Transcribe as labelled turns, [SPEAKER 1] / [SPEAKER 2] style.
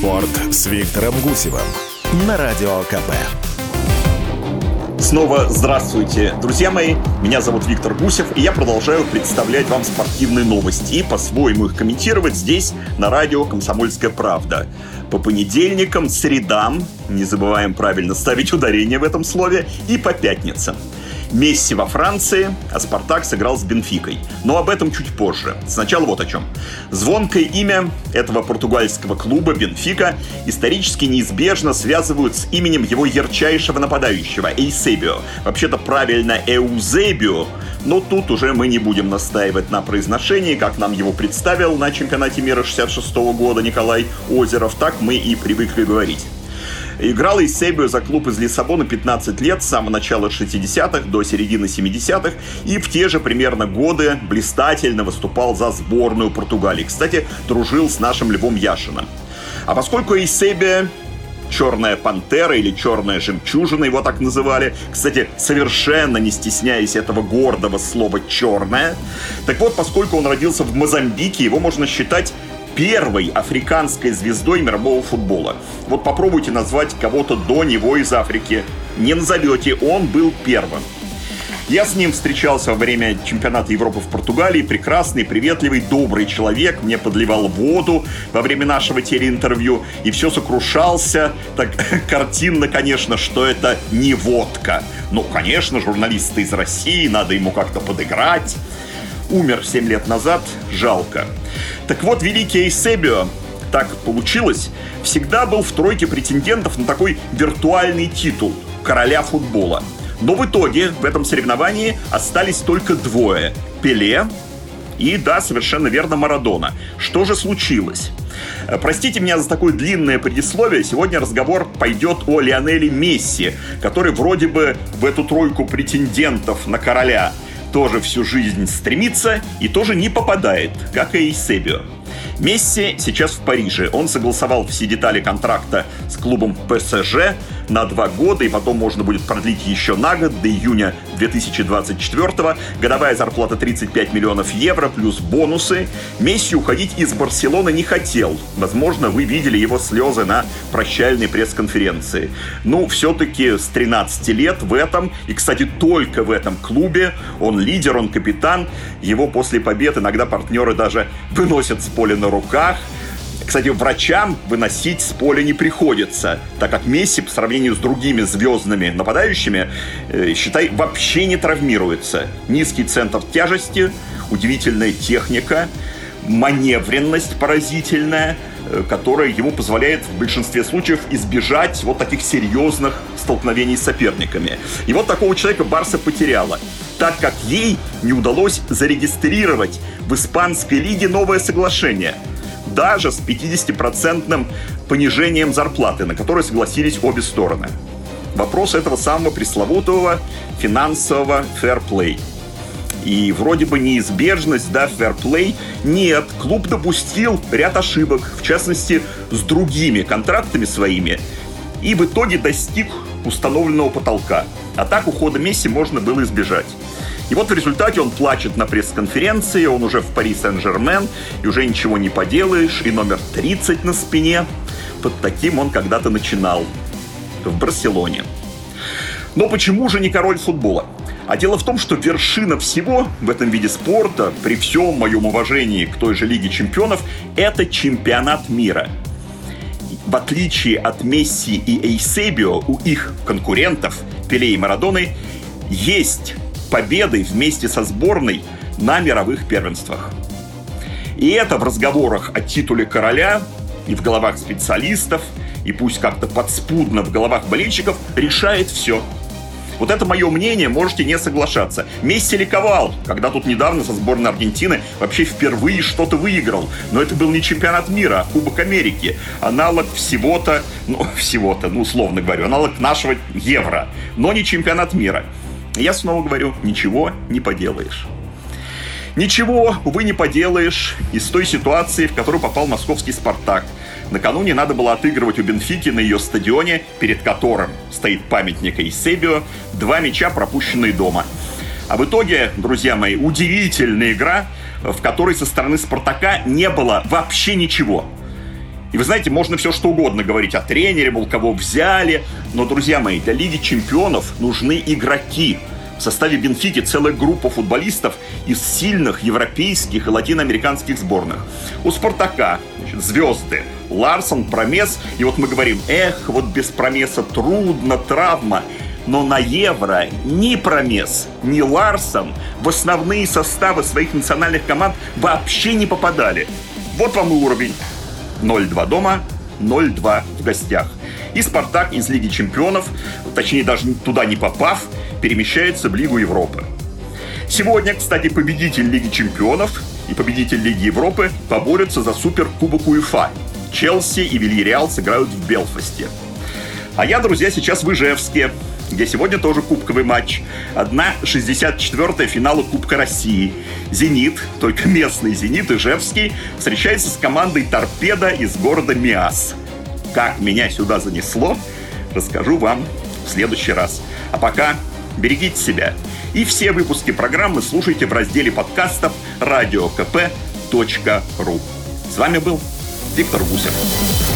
[SPEAKER 1] Спорт с Виктором Гусевым на Радио КП.
[SPEAKER 2] Снова здравствуйте, друзья мои. Меня зовут Виктор Гусев, и я продолжаю представлять вам спортивные новости и по-своему их комментировать здесь, на радио «Комсомольская правда». По понедельникам, средам, не забываем правильно ставить ударение в этом слове, и по пятницам – Месси во Франции, а Спартак сыграл с Бенфикой. Но об этом чуть позже. Сначала вот о чем. Звонкое имя этого португальского клуба Бенфика исторически неизбежно связывают с именем его ярчайшего нападающего Эйсебио. Вообще-то правильно Эузебио, но тут уже мы не будем настаивать на произношении, как нам его представил на чемпионате мира 66 года Николай Озеров, так мы и привыкли говорить. Играл Эйсебио за клуб из Лиссабона 15 лет, с самого начала 60-х до середины 70-х, и в те же примерно годы блистательно выступал за сборную Португалии. Кстати, дружил с нашим Львом Яшиным. А поскольку Эйсебио черная пантера или черная жемчужина, его так называли. Кстати, совершенно не стесняясь этого гордого слова «черная». Так вот, поскольку он родился в Мозамбике, его можно считать первой африканской звездой мирового футбола. Вот попробуйте назвать кого-то до него из Африки. Не назовете, он был первым. Я с ним встречался во время чемпионата Европы в Португалии. Прекрасный, приветливый, добрый человек. Мне подливал воду во время нашего телеинтервью. И все сокрушался. Так картинно, конечно, что это не водка. Ну, конечно, журналисты из России, надо ему как-то подыграть умер 7 лет назад, жалко. Так вот, великий Эйсебио, так получилось, всегда был в тройке претендентов на такой виртуальный титул – короля футбола. Но в итоге в этом соревновании остались только двое – Пеле и, да, совершенно верно, Марадона. Что же случилось? Э, простите меня за такое длинное предисловие. Сегодня разговор пойдет о Лионеле Месси, который вроде бы в эту тройку претендентов на короля – тоже всю жизнь стремится и тоже не попадает, как и Эйсебио. Месси сейчас в Париже. Он согласовал все детали контракта с клубом ПСЖ на два года, и потом можно будет продлить еще на год, до июня 2024 Годовая зарплата 35 миллионов евро, плюс бонусы. Месси уходить из Барселоны не хотел. Возможно, вы видели его слезы на прощальной пресс-конференции. Ну, все-таки с 13 лет в этом, и, кстати, только в этом клубе, он лидер, он капитан. Его после побед иногда партнеры даже выносят с поля на руках. Кстати, врачам выносить с поля не приходится, так как Месси по сравнению с другими звездными нападающими, э, считай, вообще не травмируется. Низкий центр тяжести, удивительная техника, маневренность поразительная, э, которая ему позволяет в большинстве случаев избежать вот таких серьезных столкновений с соперниками. И вот такого человека Барса потеряла, так как ей не удалось зарегистрировать в испанской лиге новое соглашение – даже с 50% понижением зарплаты, на которое согласились обе стороны. Вопрос этого самого пресловутого финансового фэрплей. И вроде бы неизбежность, да, фэрплей, нет. Клуб допустил ряд ошибок, в частности, с другими контрактами своими, и в итоге достиг установленного потолка. А так ухода Месси можно было избежать. И вот в результате он плачет на пресс-конференции, он уже в Пари Сен-Жермен, и уже ничего не поделаешь, и номер 30 на спине. Под таким он когда-то начинал в Барселоне. Но почему же не король футбола? А дело в том, что вершина всего в этом виде спорта, при всем моем уважении к той же Лиге чемпионов, это чемпионат мира. В отличие от Месси и Эйсебио, у их конкурентов, Пеле и Марадоны, есть победой вместе со сборной на мировых первенствах. И это в разговорах о титуле короля и в головах специалистов, и пусть как-то подспудно в головах болельщиков, решает все. Вот это мое мнение, можете не соглашаться. Месси ликовал, когда тут недавно со сборной Аргентины вообще впервые что-то выиграл. Но это был не чемпионат мира, а Кубок Америки. Аналог всего-то, ну, всего-то, ну, условно говорю, аналог нашего евро, но не чемпионат мира. Я снова говорю, ничего не поделаешь. Ничего, увы, не поделаешь из той ситуации, в которую попал московский «Спартак». Накануне надо было отыгрывать у Бенфики на ее стадионе, перед которым стоит памятник Эйсебио, два мяча, пропущенные дома. А в итоге, друзья мои, удивительная игра, в которой со стороны «Спартака» не было вообще ничего. И вы знаете, можно все что угодно говорить о тренере, мол, кого взяли. Но, друзья мои, для Лиги Чемпионов нужны игроки. В составе Бенфики целая группа футболистов из сильных европейских и латиноамериканских сборных. У Спартака значит, звезды. Ларсон, Промес. И вот мы говорим, эх, вот без Промеса трудно, травма. Но на Евро ни Промес, ни Ларсон в основные составы своих национальных команд вообще не попадали. Вот вам и уровень. 0-2 дома, 0-2 в гостях. И «Спартак» из Лиги чемпионов, точнее даже туда не попав, перемещается в Лигу Европы. Сегодня, кстати, победитель Лиги чемпионов и победитель Лиги Европы поборются за Суперкубок УЕФА. Челси и Вильяреал сыграют в Белфасте. А я, друзья, сейчас в Ижевске, где сегодня тоже кубковый матч. Одна 64-я финала Кубка России. «Зенит», только местный «Зенит» Ижевский, встречается с командой «Торпеда» из города Миас. Как меня сюда занесло, расскажу вам в следующий раз. А пока берегите себя. И все выпуски программы слушайте в разделе подкастов радиокп.ру. С вами был Виктор Гусев.